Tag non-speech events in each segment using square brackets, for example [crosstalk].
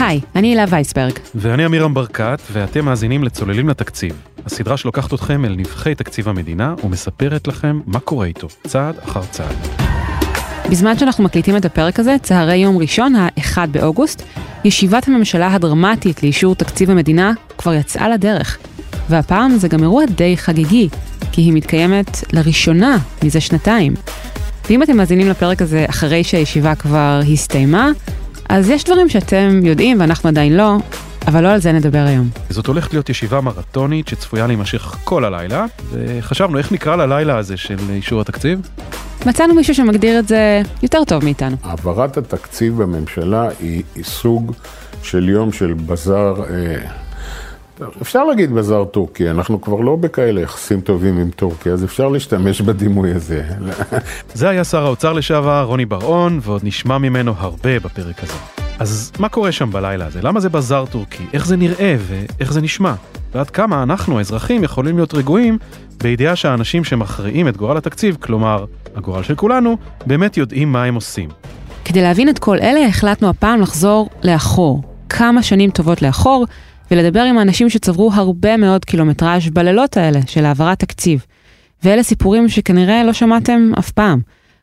היי, אני הילה וייסברג. ואני עמירם ברקת, ואתם מאזינים לצוללים לתקציב. הסדרה שלוקחת אתכם אל נבחי תקציב המדינה ומספרת לכם מה קורה איתו, צעד אחר צעד. בזמן שאנחנו מקליטים את הפרק הזה, צהרי יום ראשון, ה-1 באוגוסט, ישיבת הממשלה הדרמטית לאישור תקציב המדינה כבר יצאה לדרך. והפעם זה גם אירוע די חגיגי, כי היא מתקיימת לראשונה מזה שנתיים. ואם אתם מאזינים לפרק הזה אחרי שהישיבה כבר הסתיימה, אז יש דברים שאתם יודעים ואנחנו עדיין לא, אבל לא על זה נדבר היום. זאת הולכת להיות ישיבה מרתונית שצפויה להימשך כל הלילה, וחשבנו איך נקרא ללילה הזה של אישור התקציב? מצאנו מישהו שמגדיר את זה יותר טוב מאיתנו. העברת התקציב בממשלה היא סוג של יום של בזאר, אה, אפשר להגיד בזאר טורקי, אנחנו כבר לא בכאלה יחסים טובים עם טורקיה, אז אפשר להשתמש בדימוי הזה. זה היה שר האוצר לשעבר, רוני בר-און, ועוד נשמע ממנו הרבה בפרק הזה. אז מה קורה שם בלילה הזה? למה זה בזאר טורקי? איך זה נראה ואיך זה נשמע? ועד כמה אנחנו, האזרחים, יכולים להיות רגועים בידיעה שהאנשים שמכריעים את גורל התקציב, כלומר, הגורל של כולנו, באמת יודעים מה הם עושים. כדי להבין את כל אלה, החלטנו הפעם לחזור לאחור, כמה שנים טובות לאחור, ולדבר עם האנשים שצברו הרבה מאוד קילומטראז' בלילות האלה של העברת תקציב. ואלה סיפורים שכנראה לא שמעתם אף פעם.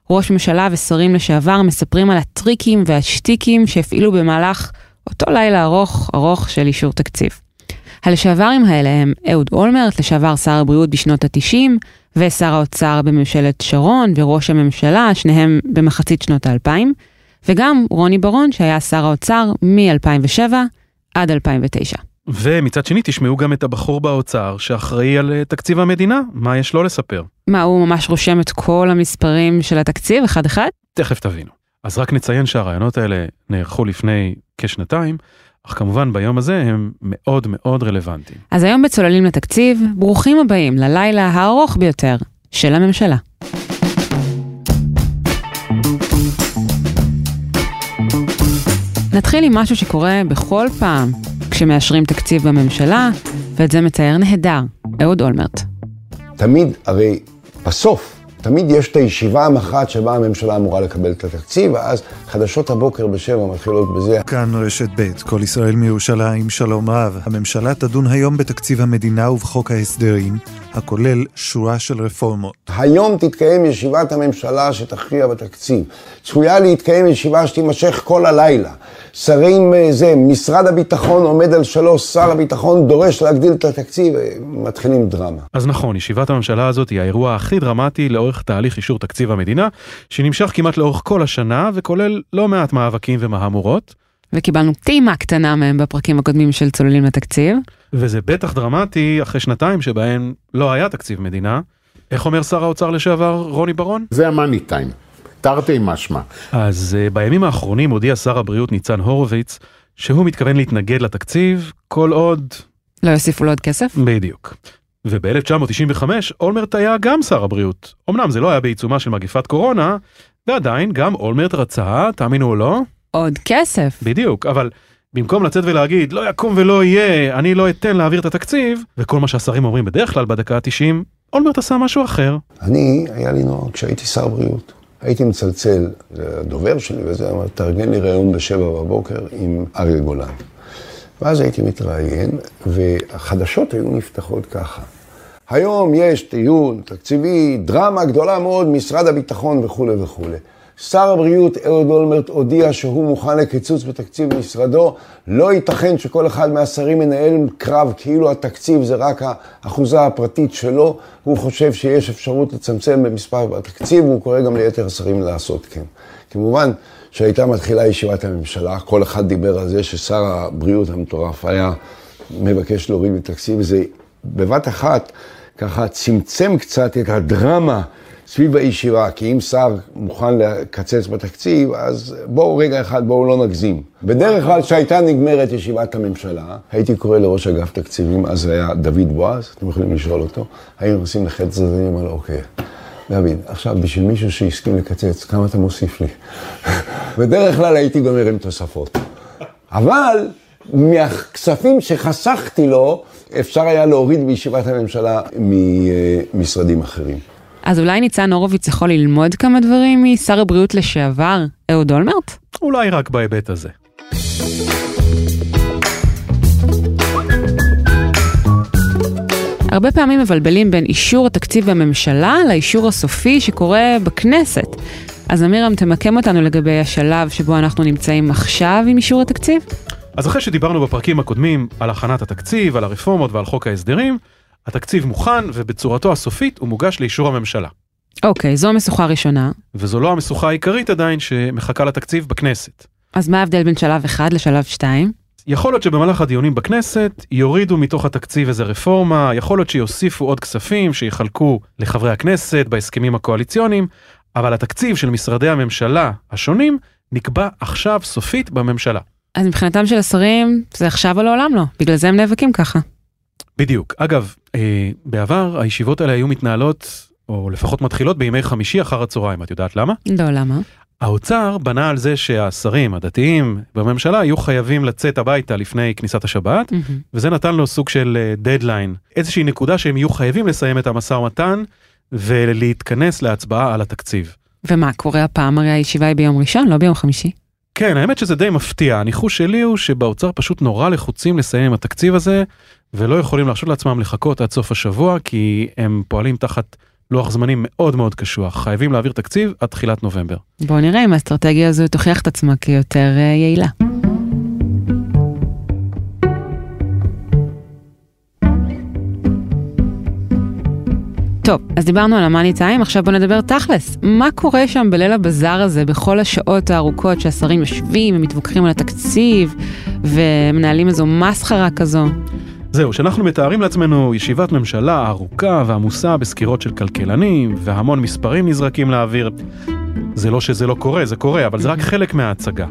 ראש ממשלה ושרים לשעבר מספרים על הטריקים והשטיקים שהפעילו במהלך אותו לילה ארוך ארוך של אישור תקציב. הלשעברים האלה הם אהוד אולמרט, לשעבר שר הבריאות בשנות ה-90, ושר האוצר בממשלת שרון, וראש הממשלה, שניהם במחצית שנות ה-2000, וגם רוני ברון, שהיה שר האוצר מ-2007 עד 2009. ומצד שני תשמעו גם את הבחור באוצר שאחראי על אה, תקציב המדינה, מה יש לו לספר? מה, הוא ממש רושם את כל המספרים של התקציב אחד-אחד? תכף תבינו. אז רק נציין שהרעיונות האלה נערכו לפני כשנתיים, אך כמובן ביום הזה הם מאוד מאוד רלוונטיים. אז היום בצוללים לתקציב, ברוכים הבאים ללילה הארוך ביותר של הממשלה. נתחיל עם משהו שקורה בכל פעם כשמאשרים תקציב בממשלה, ואת זה מתאר נהדר, אהוד אולמרט. תמיד, הרי בסוף, תמיד יש את הישיבה המכרעת שבה הממשלה אמורה לקבל את התקציב, ואז חדשות הבוקר בשבע מתחילות בזה. כאן רשת ב', כל ישראל מירושלים, שלום רב. הממשלה תדון היום בתקציב המדינה ובחוק ההסדרים, הכולל שורה של רפורמות. היום תתקיים ישיבת הממשלה שתכריע בתקציב. צפויה להתקיים ישיבה שתימשך כל הלילה. שרים אה, זה, משרד הביטחון עומד על שלוש, שר הביטחון דורש להגדיל את התקציב, אה, מתחילים דרמה. אז נכון, ישיבת הממשלה הזאת היא האירוע הכי דרמטי לאורך תהליך אישור תקציב המדינה, שנמשך כמעט לאורך כל השנה, וכולל לא מעט מאבקים ומהמורות. וקיבלנו טעימה קטנה מהם בפרקים הקודמים של צוללים לתקציב. וזה בטח דרמטי אחרי שנתיים שבהן לא היה תקציב מדינה. איך אומר שר האוצר לשעבר רוני ברון? זה המאני טיים, תרתי משמע. אז uh, בימים האחרונים הודיע שר הבריאות ניצן הורוביץ שהוא מתכוון להתנגד לתקציב כל עוד... לא יוסיפו לו עוד כסף? בדיוק. וב-1995 אולמרט היה גם שר הבריאות. אמנם זה לא היה בעיצומה של מגיפת קורונה, ועדיין גם אולמרט רצה, תאמינו או לא. עוד כסף. בדיוק, אבל במקום לצאת ולהגיד לא יקום ולא יהיה, אני לא אתן להעביר את התקציב, וכל מה שהשרים אומרים בדרך כלל בדקה ה-90, אולמרט עשה משהו אחר. אני, היה לי נוהג כשהייתי שר בריאות. הייתי מצלצל לדובר שלי וזה, אמר, תארגן לי ראיון בשבע בבוקר עם אריה גולן. ואז הייתי מתראיין, והחדשות היו נפתחות ככה. היום יש דיון תקציבי, דרמה גדולה מאוד, משרד הביטחון וכולי וכולי. שר הבריאות אהוד אולמרט הודיע שהוא מוכן לקיצוץ בתקציב משרדו. לא ייתכן שכל אחד מהשרים מנהל קרב כאילו התקציב זה רק האחוזה הפרטית שלו. הוא חושב שיש אפשרות לצמצם במספר בתקציב, והוא קורא גם ליתר השרים לעשות כן. כמובן שהייתה מתחילה ישיבת הממשלה, כל אחד דיבר על זה ששר הבריאות המטורף היה מבקש להוריד מתקציב, זה בבת אחת ככה צמצם קצת את הדרמה. סביב הישיבה, כי אם שר מוכן לקצץ בתקציב, אז בואו רגע אחד, בואו לא נגזים. בדרך כלל כשהייתה נגמרת ישיבת הממשלה, הייתי קורא לראש אגף תקציבים, אז היה דוד בועז, אתם יכולים לשאול אותו, היינו נכנסים לחץ אמר לו, אוקיי, דוד, עכשיו בשביל מישהו שהסכים לקצץ, כמה אתה מוסיף לי? [laughs] בדרך כלל הייתי גומר עם תוספות. אבל מהכספים שחסכתי לו, אפשר היה להוריד בישיבת הממשלה ממשרדים אחרים. אז אולי ניצן הורוביץ יכול ללמוד כמה דברים משר הבריאות לשעבר, אהוד אולמרט? אולי רק בהיבט הזה. הרבה פעמים מבלבלים בין אישור התקציב בממשלה לאישור הסופי שקורה בכנסת. אז אמירם, תמקם אותנו לגבי השלב שבו אנחנו נמצאים עכשיו עם אישור התקציב? אז אחרי שדיברנו בפרקים הקודמים על הכנת התקציב, על הרפורמות ועל חוק ההסדרים, התקציב מוכן ובצורתו הסופית הוא מוגש לאישור הממשלה. אוקיי, זו המשוכה הראשונה. וזו לא המשוכה העיקרית עדיין שמחכה לתקציב בכנסת. אז מה ההבדל בין שלב 1 לשלב 2? יכול להיות שבמהלך הדיונים בכנסת יורידו מתוך התקציב איזה רפורמה, יכול להיות שיוסיפו עוד כספים שיחלקו לחברי הכנסת בהסכמים הקואליציוניים, אבל התקציב של משרדי הממשלה השונים נקבע עכשיו סופית בממשלה. אז מבחינתם של השרים, זה עכשיו או לעולם לא, בגלל זה הם נאבקים ככה. בדיוק. אגב, בעבר הישיבות האלה היו מתנהלות, או לפחות מתחילות בימי חמישי אחר הצהריים, את יודעת למה? לא, למה? האוצר בנה על זה שהשרים הדתיים בממשלה יהיו חייבים לצאת הביתה לפני כניסת השבת, מהמם. וזה נתן לו סוג של דדליין, איזושהי נקודה שהם יהיו חייבים לסיים את המשא ומתן ולהתכנס להצבעה על התקציב. ומה קורה הפעם? הרי הישיבה היא ביום ראשון, לא ביום חמישי. כן, האמת שזה די מפתיע, הניחוש שלי הוא שבאוצר פשוט נורא לחוצים לסיים עם התקציב הזה, ולא יכולים להרשות לעצמם לחכות עד סוף השבוע, כי הם פועלים תחת לוח זמנים מאוד מאוד קשוח, חייבים להעביר תקציב עד תחילת נובמבר. בואו נראה אם האסטרטגיה הזו תוכיח את עצמה כיותר אה, יעילה. טוב, אז דיברנו על המאני טיים, עכשיו בואו נדבר תכלס. מה קורה שם בליל הבזאר הזה, בכל השעות הארוכות שהשרים יושבים ומתווכחים על התקציב, ומנהלים איזו מסחרה כזו? זהו, שאנחנו מתארים לעצמנו ישיבת ממשלה ארוכה ועמוסה בסקירות של כלכלנים, והמון מספרים נזרקים לאוויר. זה לא שזה לא קורה, זה קורה, אבל זה רק חלק מההצגה.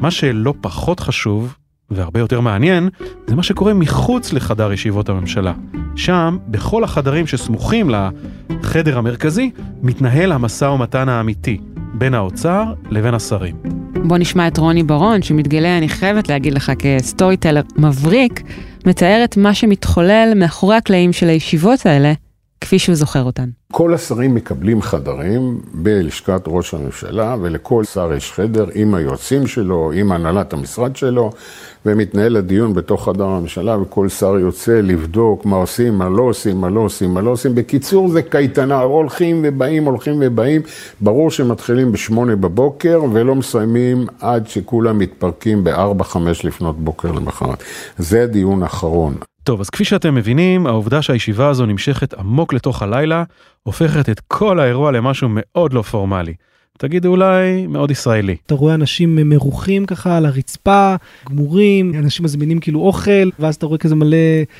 מה שלא פחות חשוב, והרבה יותר מעניין, זה מה שקורה מחוץ לחדר ישיבות הממשלה. שם, בכל החדרים שסמוכים לחדר המרכזי, מתנהל המשא ומתן האמיתי בין האוצר לבין השרים. בוא נשמע את רוני ברון, שמתגלה, אני חייבת להגיד לך, כסטורי טלר מבריק, מתאר את מה שמתחולל מאחורי הקלעים של הישיבות האלה, כפי שהוא זוכר אותן. כל השרים מקבלים חדרים בלשכת ראש הממשלה, ולכל שר יש חדר עם היועצים שלו, עם הנהלת המשרד שלו, ומתנהל הדיון בתוך חדר הממשלה, וכל שר יוצא לבדוק מה עושים, מה לא עושים, מה לא עושים, מה לא עושים. בקיצור, זה קייטנה, הולכים ובאים, הולכים ובאים. ברור שמתחילים בשמונה בבוקר, ולא מסיימים עד שכולם מתפרקים בארבע, חמש לפנות בוקר למחרת. זה הדיון האחרון. טוב, אז כפי שאתם מבינים, העובדה שהישיבה הזו נמשכת עמוק לתוך הלילה, הופכת את כל האירוע למשהו מאוד לא פורמלי. תגידו אולי מאוד ישראלי. אתה רואה אנשים מרוחים ככה על הרצפה, גמורים, אנשים מזמינים כאילו אוכל, ואז אתה רואה כזה מלא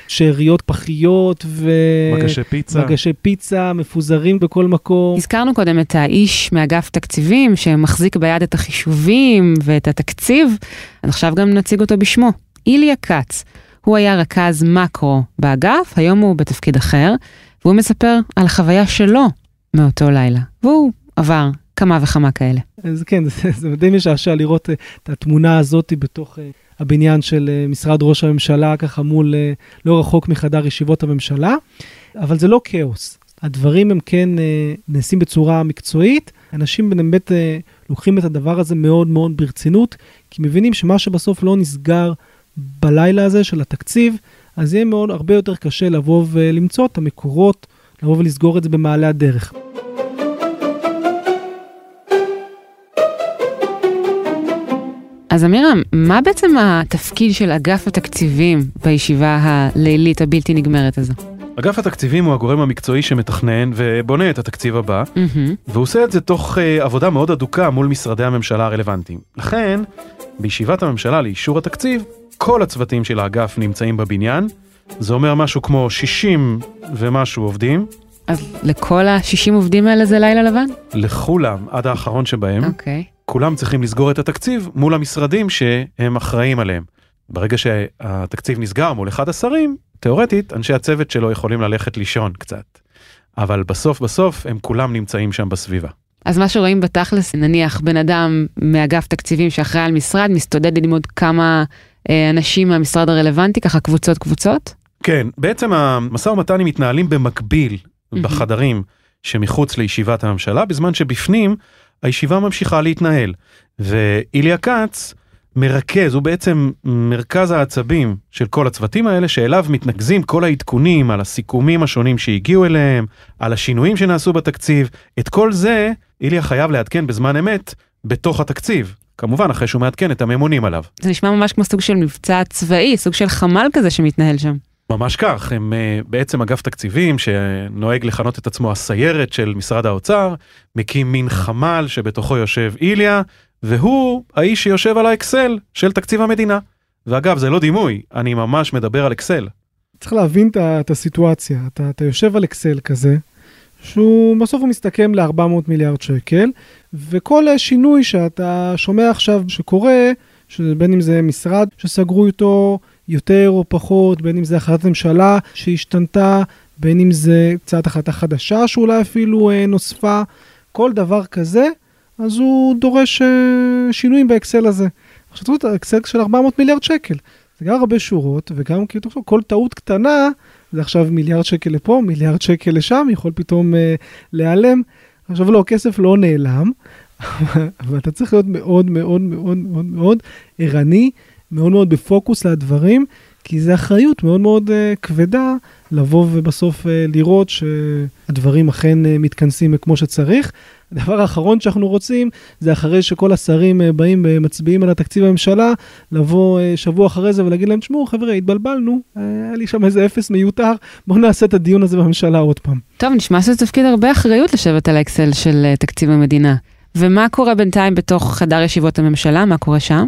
שאריות פחיות ו... מגשי פיצה. מגשי פיצה מפוזרים בכל מקום. הזכרנו קודם את האיש מאגף תקציבים שמחזיק ביד את החישובים ואת התקציב, אז עכשיו גם נציג אותו בשמו, איליה כץ. הוא היה רכז מקרו באגף, היום הוא בתפקיד אחר, והוא מספר על החוויה שלו מאותו לילה, והוא עבר כמה וכמה כאלה. אז כן, זה, זה די משעשע לראות אה, את התמונה הזאת בתוך אה, הבניין של אה, משרד ראש הממשלה, ככה מול, לא רחוק מחדר ישיבות הממשלה, אבל זה לא כאוס. הדברים הם כן נעשים בצורה מקצועית, אנשים באמת לוקחים את הדבר הזה מאוד מאוד ברצינות, כי מבינים שמה שבסוף לא נסגר בלילה הזה של התקציב, אז יהיה מאוד הרבה יותר קשה לבוא ולמצוא את המקורות, לבוא ולסגור את זה במעלה הדרך. אז אמירם, מה בעצם התפקיד של אגף התקציבים בישיבה הלילית הבלתי נגמרת הזו? אגף התקציבים הוא הגורם המקצועי שמתכנן ובונה את התקציב הבא, מהמם. והוא עושה את זה תוך uh, עבודה מאוד אדוקה מול משרדי הממשלה הרלוונטיים. לכן, בישיבת הממשלה לאישור התקציב, כל הצוותים של האגף נמצאים בבניין. זה אומר משהו כמו 60 ומשהו עובדים, אז לכל ה-60 עובדים האלה זה לילה לבן? לכולם, עד האחרון שבהם. אוקיי. כולם צריכים לסגור את התקציב מול המשרדים שהם אחראים עליהם. ברגע שהתקציב נסגר מול אחד השרים, תאורטית, אנשי הצוות שלו יכולים ללכת לישון קצת. אבל בסוף בסוף הם כולם נמצאים שם בסביבה. אז מה שרואים בתכלס, נניח בן אדם מאגף תקציבים שאחראי על משרד, מסתודד ללמוד כמה אנשים מהמשרד הרלוונטי, ככה קבוצות קבוצות? כן, בעצם המשא ומתנים מתנהלים במקביל בחדרים שמחוץ לישיבת הממשלה, בזמן שבפנים הישיבה ממשיכה להתנהל. ואיליה כץ מרכז, הוא בעצם מרכז העצבים של כל הצוותים האלה, שאליו מתנקזים כל העדכונים על הסיכומים השונים שהגיעו אליהם, על השינויים שנעשו בתקציב. את כל זה איליה חייב לעדכן בזמן אמת בתוך התקציב. כמובן, אחרי שהוא מעדכן את הממונים עליו. זה נשמע ממש כמו סוג של מבצע צבאי, סוג של חמ"ל כזה שמתנהל שם. ממש כך, הם uh, בעצם אגף תקציבים שנוהג לכנות את עצמו הסיירת של משרד האוצר, מקים מין חמ"ל שבתוכו יושב איליה, והוא האיש שיושב על האקסל של תקציב המדינה. ואגב, זה לא דימוי, אני ממש מדבר על אקסל. צריך להבין את הסיטואציה, אתה, אתה יושב על אקסל כזה, שהוא בסוף הוא מסתכם ל-400 מיליארד שקל, וכל שינוי שאתה שומע עכשיו שקורה, בין אם זה משרד שסגרו איתו יותר או פחות, בין אם זה החלטת ממשלה שהשתנתה, בין אם זה קצת החלטה חדשה שאולי אפילו אה, נוספה, כל דבר כזה, אז הוא דורש אה, שינויים באקסל הזה. עכשיו תראו את האקסל של 400 מיליארד שקל. זה גם הרבה שורות, וגם כאילו, כל טעות קטנה, זה עכשיו מיליארד שקל לפה, מיליארד שקל לשם, יכול פתאום אה, להיעלם. עכשיו לא, כסף לא נעלם, [laughs] אבל אתה צריך להיות מאוד מאוד מאוד מאוד מאוד ערני, מאוד מאוד בפוקוס לדברים, כי זו אחריות מאוד מאוד uh, כבדה לבוא ובסוף uh, לראות שהדברים אכן uh, מתכנסים כמו שצריך. הדבר האחרון שאנחנו רוצים זה אחרי שכל השרים באים ומצביעים על התקציב הממשלה, לבוא שבוע אחרי זה ולהגיד להם, תשמעו חבר'ה, התבלבלנו, היה לי שם איזה אפס מיותר, בואו נעשה את הדיון הזה בממשלה עוד פעם. טוב, נשמע שזה תפקיד הרבה אחריות לשבת על האקסל של תקציב המדינה. ומה קורה בינתיים בתוך חדר ישיבות הממשלה? מה קורה שם?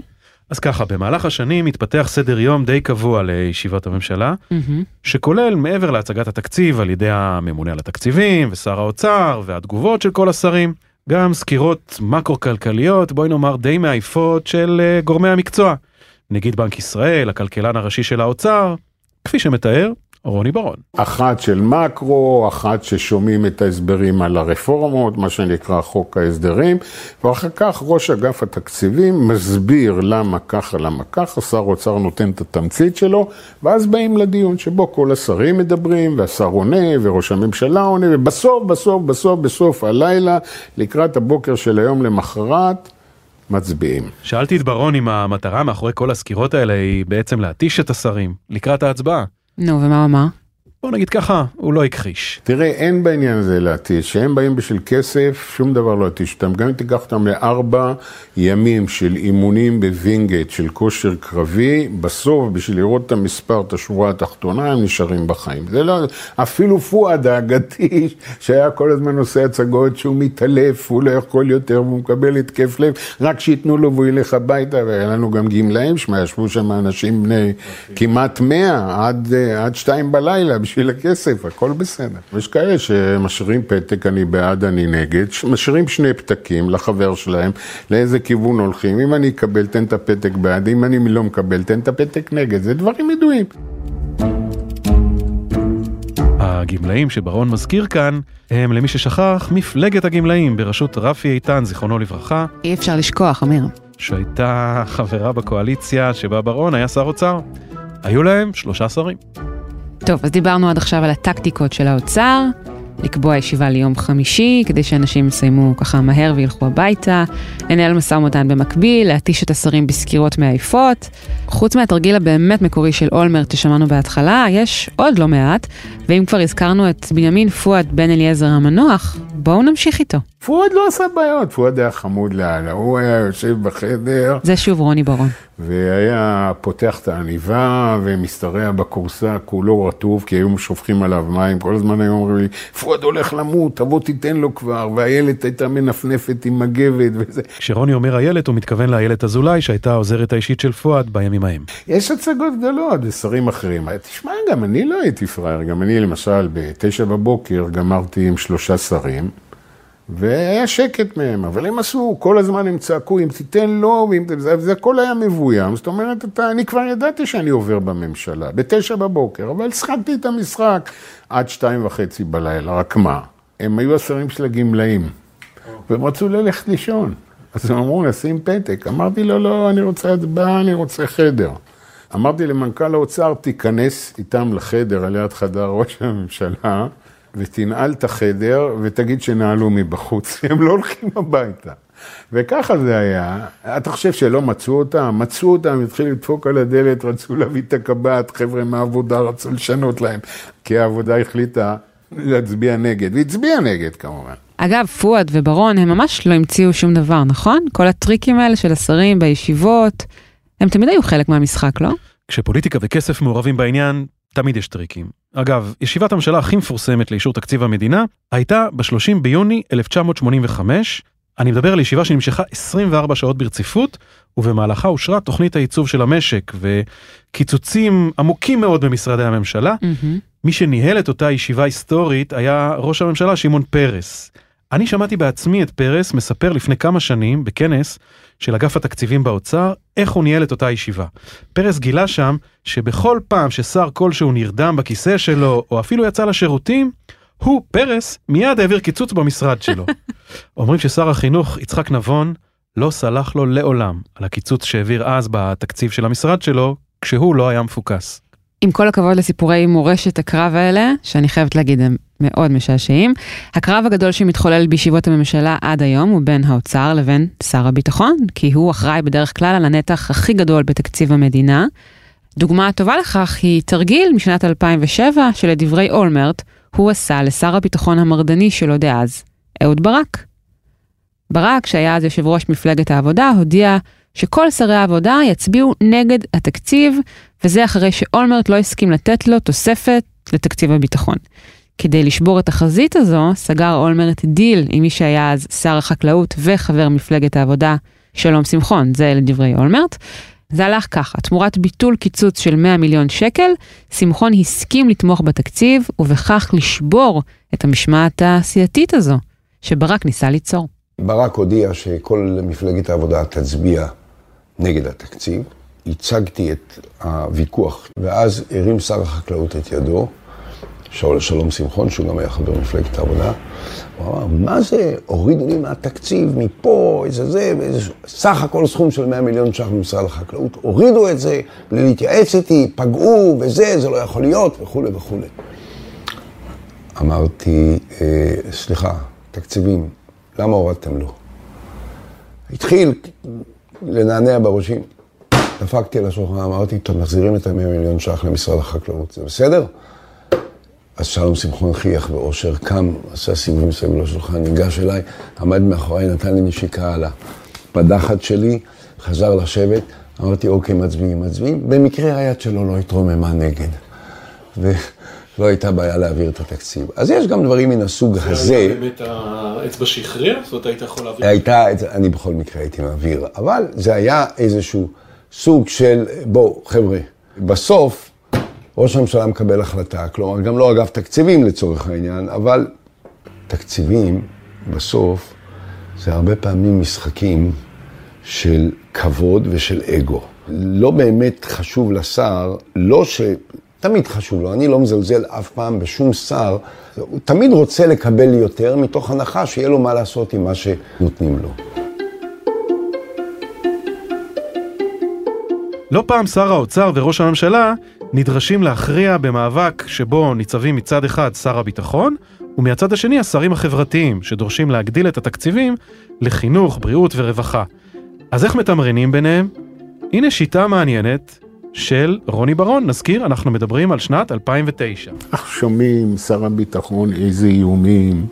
אז ככה, במהלך השנים התפתח סדר יום די קבוע לישיבות הממשלה, mm-hmm. שכולל מעבר להצגת התקציב על ידי הממונה על התקציבים ושר האוצר והתגובות של כל השרים, גם סקירות מקרו-כלכליות, בואי נאמר די מעייפות של uh, גורמי המקצוע. נגיד בנק ישראל, הכלכלן הראשי של האוצר, כפי שמתאר רוני ברון. אחת של מקרו, אחת ששומעים את ההסברים על הרפורמות, מה שנקרא חוק ההסדרים, ואחר כך ראש אגף התקציבים מסביר למה ככה, למה ככה, שר אוצר נותן את התמצית שלו, ואז באים לדיון שבו כל השרים מדברים, והשר עונה, וראש הממשלה עונה, ובסוף, בסוף, בסוף, בסוף הלילה, לקראת הבוקר של היום למחרת, מצביעים. שאלתי את ברון אם המטרה מאחורי כל הסקירות האלה היא בעצם להתיש את השרים לקראת ההצבעה. נו, ומה הוא אמר? בוא נגיד ככה, הוא לא הכחיש. תראה, אין בעניין הזה להתיש. כשהם באים בשביל כסף, שום דבר לא יתיש אותם. גם אם תיקח אותם לארבע ימים של אימונים בווינגייט, של כושר קרבי, בסוף, בשביל לראות את המספר, את השורה התחתונה, הם נשארים בחיים. זה לא... אפילו פואד האגתי, שהיה כל הזמן עושה הצגות שהוא מתעלף, הוא לא יכול יותר והוא מקבל התקף לב, רק שייתנו לו והוא ילך הביתה, והיה לנו גם גמלאים, שמע, ישבו שם אנשים בני כמעט מאה, עד, עד שתיים בלילה. בשביל הכסף, הכל בסדר. יש כאלה שמשאירים פתק, אני בעד, אני נגד, משאירים שני פתקים לחבר שלהם, לאיזה כיוון הולכים. אם אני אקבל, תן את הפתק בעד, אם אני לא מקבל, תן את הפתק נגד. זה דברים ידועים. הגמלאים שברון מזכיר כאן הם למי ששכח מפלגת הגמלאים בראשות רפי איתן זיכרונו לברכה. אי אפשר לשכוח אמיר. שהייתה חברה בקואליציה שבה ברון היה שר אוצר. היו להם שלושה שרים. טוב, אז דיברנו עד עכשיו על הטקטיקות של האוצר, לקבוע ישיבה ליום חמישי, כדי שאנשים יסיימו ככה מהר וילכו הביתה, לנהל משא ומתן במקביל, להתיש את השרים בסקירות מעייפות. חוץ מהתרגיל הבאמת מקורי של אולמרט ששמענו בהתחלה, יש עוד לא מעט, ואם כבר הזכרנו את בנימין פואד בן אליעזר המנוח, בואו נמשיך איתו. פואד לא עשה בעיות, פואד היה חמוד לאללה, הוא היה יושב בחדר. זה שוב רוני ברון. והיה פותח את העניבה ומשתרע בכורסה, כולו רטוב, כי היו שופכים עליו מים, כל הזמן היו אומרים לי, פואד הולך למות, תבוא תיתן לו כבר, והילד הייתה מנפנפת עם מגבת וזה. כשרוני אומר איילת, הוא מתכוון לאיילת אזולאי, שהייתה העוזרת האישית של פואד בימים ההם. יש הצגות גדולות ושרים אחרים. תשמע, גם אני לא הייתי פראייר, גם אני למשל בתשע בבוקר גמרתי עם שלושה שרים. והיה שקט מהם, אבל הם עשו, כל הזמן הם צעקו, אם תיתן לו, ואם... זה, זה הכל היה מבוים, זאת אומרת, אתה, אני כבר ידעתי שאני עובר בממשלה, בתשע בבוקר, אבל שחקתי את המשחק עד שתיים וחצי בלילה, רק מה, הם היו השרים של הגמלאים, והם רצו ללכת לישון, אז הם אמרו, נשים פתק, אמרתי לו, לא, אני רוצה הצבעה, אני רוצה חדר. אמרתי למנכ"ל האוצר, תיכנס איתם לחדר, על יד חדר ראש הממשלה, ותנעל את החדר ותגיד שנעלו מבחוץ, [laughs] הם לא הולכים הביתה. וככה זה היה. אתה חושב שלא מצאו אותם? מצאו אותם, התחילו לדפוק על הדלת, רצו להביא את הקב"ט, חבר'ה מהעבודה רצו לשנות להם, כי העבודה החליטה להצביע נגד, והצביע נגד כמובן. אגב, פואד וברון הם ממש לא המציאו שום דבר, נכון? כל הטריקים האלה של השרים בישיבות, הם תמיד היו חלק מהמשחק, לא? כשפוליטיקה וכסף מעורבים בעניין, תמיד יש טריקים. אגב, ישיבת הממשלה הכי מפורסמת לאישור תקציב המדינה הייתה ב-30 ביוני 1985. אני מדבר על ישיבה שנמשכה 24 שעות ברציפות, ובמהלכה אושרה תוכנית הייצוב של המשק וקיצוצים עמוקים מאוד במשרדי הממשלה. Mm-hmm. מי שניהל את אותה ישיבה היסטורית היה ראש הממשלה שמעון פרס. אני שמעתי בעצמי את פרס מספר לפני כמה שנים בכנס של אגף התקציבים באוצר, איך הוא ניהל את אותה ישיבה. פרס גילה שם שבכל פעם ששר כלשהו נרדם בכיסא שלו, או אפילו יצא לשירותים, הוא, פרס, מיד העביר קיצוץ במשרד שלו. [laughs] אומרים ששר החינוך, יצחק נבון, לא סלח לו לעולם על הקיצוץ שהעביר אז בתקציב של המשרד שלו, כשהוא לא היה מפוקס. עם כל הכבוד לסיפורי מורשת הקרב האלה, שאני חייבת להגיד, הם מאוד משעשעים, הקרב הגדול שמתחולל בישיבות הממשלה עד היום הוא בין האוצר לבין שר הביטחון, כי הוא אחראי בדרך כלל על הנתח הכי גדול בתקציב המדינה. דוגמה טובה לכך היא תרגיל משנת 2007, שלדברי אולמרט, הוא עשה לשר הביטחון המרדני שלו דאז, אהוד ברק. ברק, שהיה אז יושב ראש מפלגת העבודה, הודיע שכל שרי העבודה יצביעו נגד התקציב, וזה אחרי שאולמרט לא הסכים לתת לו תוספת לתקציב הביטחון. כדי לשבור את החזית הזו, סגר אולמרט דיל עם מי שהיה אז שר החקלאות וחבר מפלגת העבודה, שלום שמחון, זה לדברי אולמרט. זה הלך ככה, תמורת ביטול קיצוץ של 100 מיליון שקל, שמחון הסכים לתמוך בתקציב, ובכך לשבור את המשמעת הסיעתית הזו, שברק ניסה ליצור. ברק הודיע שכל מפלגת העבודה תצביע נגד התקציב. הצגתי את הוויכוח, ואז הרים שר החקלאות את ידו, שאול שלום שמחון, שהוא גם היה חבר מפלגת העבודה. הוא אמר, מה זה, הורידו לי מהתקציב, מפה, איזה זה, ואיזה... סך הכל סכום של 100 מיליון ש"ח במשרד החקלאות, הורידו את זה בלי להתייעץ איתי, פגעו, וזה, זה לא יכול להיות, וכולי וכולי. אמרתי, אה, סליחה, תקציבים, למה הורדתם לו? התחיל לנענע בראשים. דפקתי על השולחן, אמרתי, טוב, מחזירים את ה-100 מיליון ש"ח למשרד החקלאות, זה בסדר? אז שלום שמחון חייך באושר, קם, עשה סיבובים מסביב לשולחן, ניגש אליי, עמד מאחוריי, נתן לי נשיקה על הפדחת שלי, חזר לשבת, אמרתי, אוקיי, מצביעים, מצביעים. במקרה היד שלו לא התרוממה נגד. ולא הייתה בעיה להעביר את התקציב. אז יש גם דברים מן הסוג הזה. זה היה באמת האצבע שהכריע? זאת אומרת, היית יכול להעביר? הייתה, אני בכל מקרה הייתי מעביר, אבל זה היה איזשהו סוג של, בואו, חבר'ה, בסוף ראש הממשלה מקבל החלטה, כלומר, גם לא אגף תקציבים לצורך העניין, אבל תקציבים, בסוף, זה הרבה פעמים משחקים של כבוד ושל אגו. לא באמת חשוב לשר, לא ש... תמיד חשוב לו, אני לא מזלזל אף פעם בשום שר, הוא תמיד רוצה לקבל יותר מתוך הנחה שיהיה לו מה לעשות עם מה שנותנים לו. לא פעם שר האוצר וראש הממשלה נדרשים להכריע במאבק שבו ניצבים מצד אחד שר הביטחון, ומהצד השני השרים החברתיים, שדורשים להגדיל את התקציבים לחינוך, בריאות ורווחה. אז איך מתמרנים ביניהם? הנה שיטה מעניינת של רוני ברון, נזכיר, אנחנו מדברים על שנת 2009. אך שומעים, שר הביטחון, איזה איומים,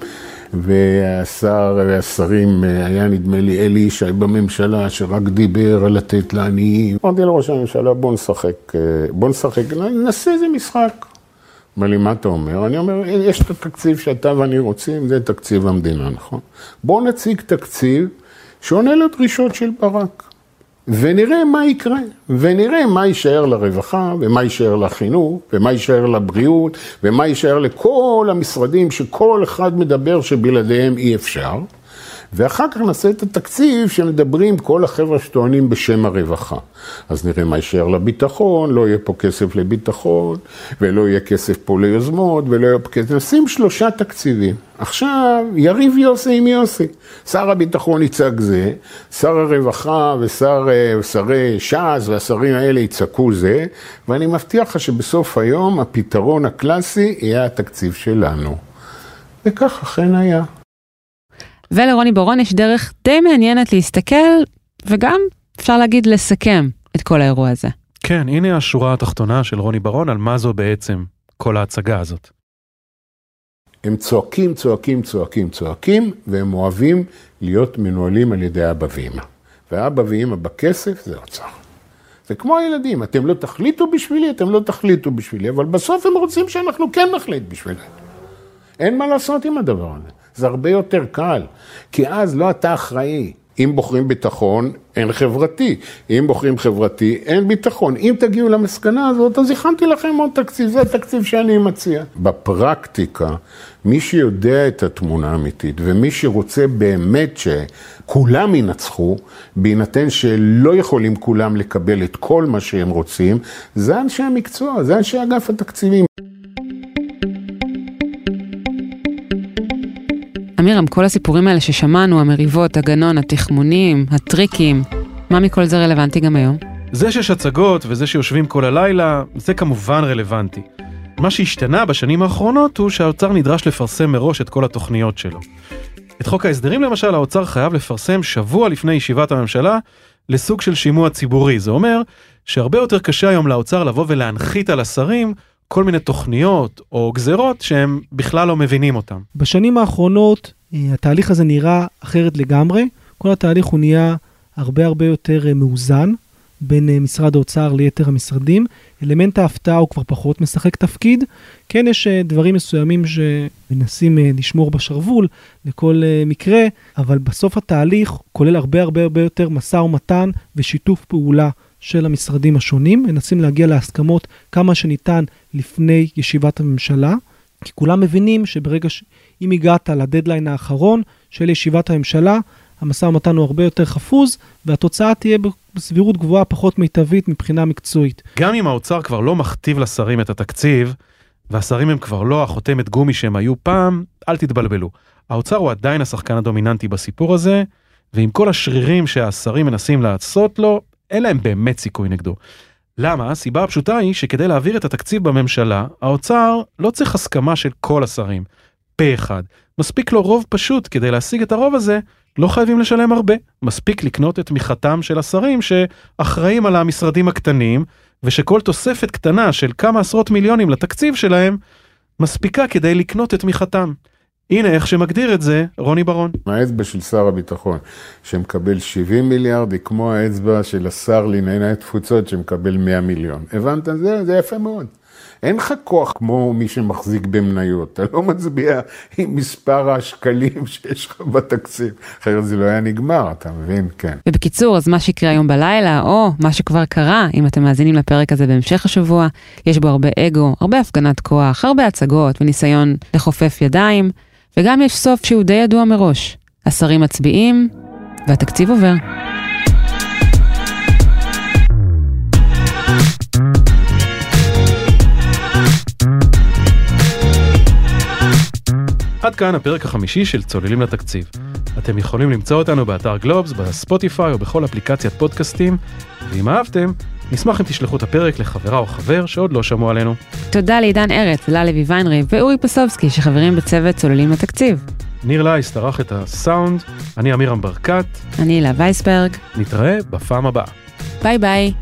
והשר והשרים, היה נדמה לי אלי ישי בממשלה, שרק דיבר על לתת לעניים. אמרתי לראש הממשלה, בוא נשחק, בוא נשחק, נעשה איזה משחק. אומר לי, מה אתה אומר? אני אומר, יש את התקציב שאתה ואני רוצים, זה תקציב המדינה, נכון? בואו נציג תקציב שעונה לדרישות של ברק. ונראה מה יקרה, ונראה מה יישאר לרווחה, ומה יישאר לחינוך, ומה יישאר לבריאות, ומה יישאר לכל המשרדים שכל אחד מדבר שבלעדיהם אי אפשר. ואחר כך נעשה את התקציב שמדברים כל החבר'ה שטוענים בשם הרווחה. אז נראה מה יישאר לביטחון, לא יהיה פה כסף לביטחון, ולא יהיה כסף פה ליוזמות, ולא יהיה פה כסף... נשים שלושה תקציבים. עכשיו, יריב יוסי עם יוסי. שר הביטחון יצעק זה, שר הרווחה ושר, ושרי ש"ס והשרים האלה יצעקו זה, ואני מבטיח לך שבסוף היום הפתרון הקלאסי יהיה התקציב שלנו. וכך אכן היה. ולרוני בורון יש דרך די מעניינת להסתכל, וגם, אפשר להגיד, לסכם את כל האירוע הזה. כן, הנה השורה התחתונה של רוני ברון על מה זו בעצם כל ההצגה הזאת. הם צועקים, צועקים, צועקים, צועקים, והם אוהבים להיות מנוהלים על ידי אבא ואמא. ואבא ואמא בכסף זה אוצר. זה כמו הילדים, אתם לא תחליטו בשבילי, אתם לא תחליטו בשבילי, אבל בסוף הם רוצים שאנחנו כן נחליט בשבילם. אין מה לעשות עם הדבר הזה. זה הרבה יותר קל, כי אז לא אתה אחראי. אם בוחרים ביטחון, אין חברתי. אם בוחרים חברתי, אין ביטחון. אם תגיעו למסקנה הזאת, אז הכנתי לכם עוד תקציב, זה התקציב שאני מציע. בפרקטיקה, מי שיודע את התמונה האמיתית, ומי שרוצה באמת שכולם ינצחו, בהינתן שלא יכולים כולם לקבל את כל מה שהם רוצים, זה אנשי המקצוע, זה אנשי אגף התקציבים. אמירם, כל הסיפורים האלה ששמענו, המריבות, הגנון, התחמונים, הטריקים, מה מכל זה רלוונטי גם היום? זה שיש הצגות וזה שיושבים כל הלילה, זה כמובן רלוונטי. מה שהשתנה בשנים האחרונות הוא שהאוצר נדרש לפרסם מראש את כל התוכניות שלו. את חוק ההסדרים למשל, האוצר חייב לפרסם שבוע לפני ישיבת הממשלה לסוג של שימוע ציבורי. זה אומר שהרבה יותר קשה היום לאוצר לבוא ולהנחית על השרים כל מיני תוכניות או גזרות שהם בכלל לא מבינים אותם. בשנים האחרונות אה, התהליך הזה נראה אחרת לגמרי. כל התהליך הוא נהיה הרבה הרבה יותר אה, מאוזן בין אה, משרד האוצר ליתר המשרדים. אלמנט ההפתעה הוא כבר פחות משחק תפקיד. כן, יש דברים מסוימים שמנסים לשמור בשרוול לכל מקרה, אבל בסוף התהליך כולל הרבה הרבה הרבה יותר משא ומתן ושיתוף פעולה של המשרדים השונים, מנסים להגיע להסכמות כמה שניתן לפני ישיבת הממשלה, כי כולם מבינים שברגע ש... אם הגעת לדדליין האחרון של ישיבת הממשלה, המשא ומתן הוא הרבה יותר חפוז, והתוצאה תהיה בסבירות גבוהה פחות מיטבית מבחינה מקצועית. גם אם האוצר כבר לא מכתיב לשרים את התקציב, והשרים הם כבר לא החותמת גומי שהם היו פעם, אל תתבלבלו. האוצר הוא עדיין השחקן הדומיננטי בסיפור הזה, ועם כל השרירים שהשרים מנסים לעשות לו, אין להם באמת סיכוי נגדו. למה? הסיבה הפשוטה היא שכדי להעביר את התקציב בממשלה, האוצר לא צריך הסכמה של כל השרים. פה אחד. מספיק לו רוב פשוט כדי להשיג את הרוב הזה, לא חייבים לשלם הרבה. מספיק לקנות את תמיכתם של השרים שאחראים על המשרדים הקטנים, ושכל תוספת קטנה של כמה עשרות מיליונים לתקציב שלהם, מספיקה כדי לקנות את תמיכתם. הנה איך שמגדיר את זה רוני ברון. האצבע של שר הביטחון שמקבל 70 מיליארד היא כמו האצבע של השר לענייני תפוצות שמקבל 100 מיליון. הבנת? זה, זה יפה מאוד. אין לך כוח כמו מי שמחזיק במניות, אתה לא מצביע עם מספר השקלים שיש לך בתקציב, אחרת זה לא היה נגמר, אתה מבין? כן. ובקיצור, אז מה שיקרה היום בלילה, או מה שכבר קרה, אם אתם מאזינים לפרק הזה בהמשך השבוע, יש בו הרבה אגו, הרבה הפגנת כוח, הרבה הצגות וניסיון לכופף ידיים. וגם יש סוף שהוא די ידוע מראש. השרים מצביעים, והתקציב עובר. עד כאן הפרק החמישי של צוללים לתקציב. אתם יכולים למצוא אותנו באתר גלובס, בספוטיפיי או בכל אפליקציית פודקאסטים, ואם אהבתם, נשמח אם תשלחו את הפרק לחברה או חבר שעוד לא שמעו עלינו. תודה לעידן ארץ, ללוי וינרי ואורי פסובסקי שחברים בצוות צוללים לתקציב. ניר לייס ערך את הסאונד, אני אמירם ברקת. אני הילה וייסברג. נתראה בפעם הבאה. ביי ביי.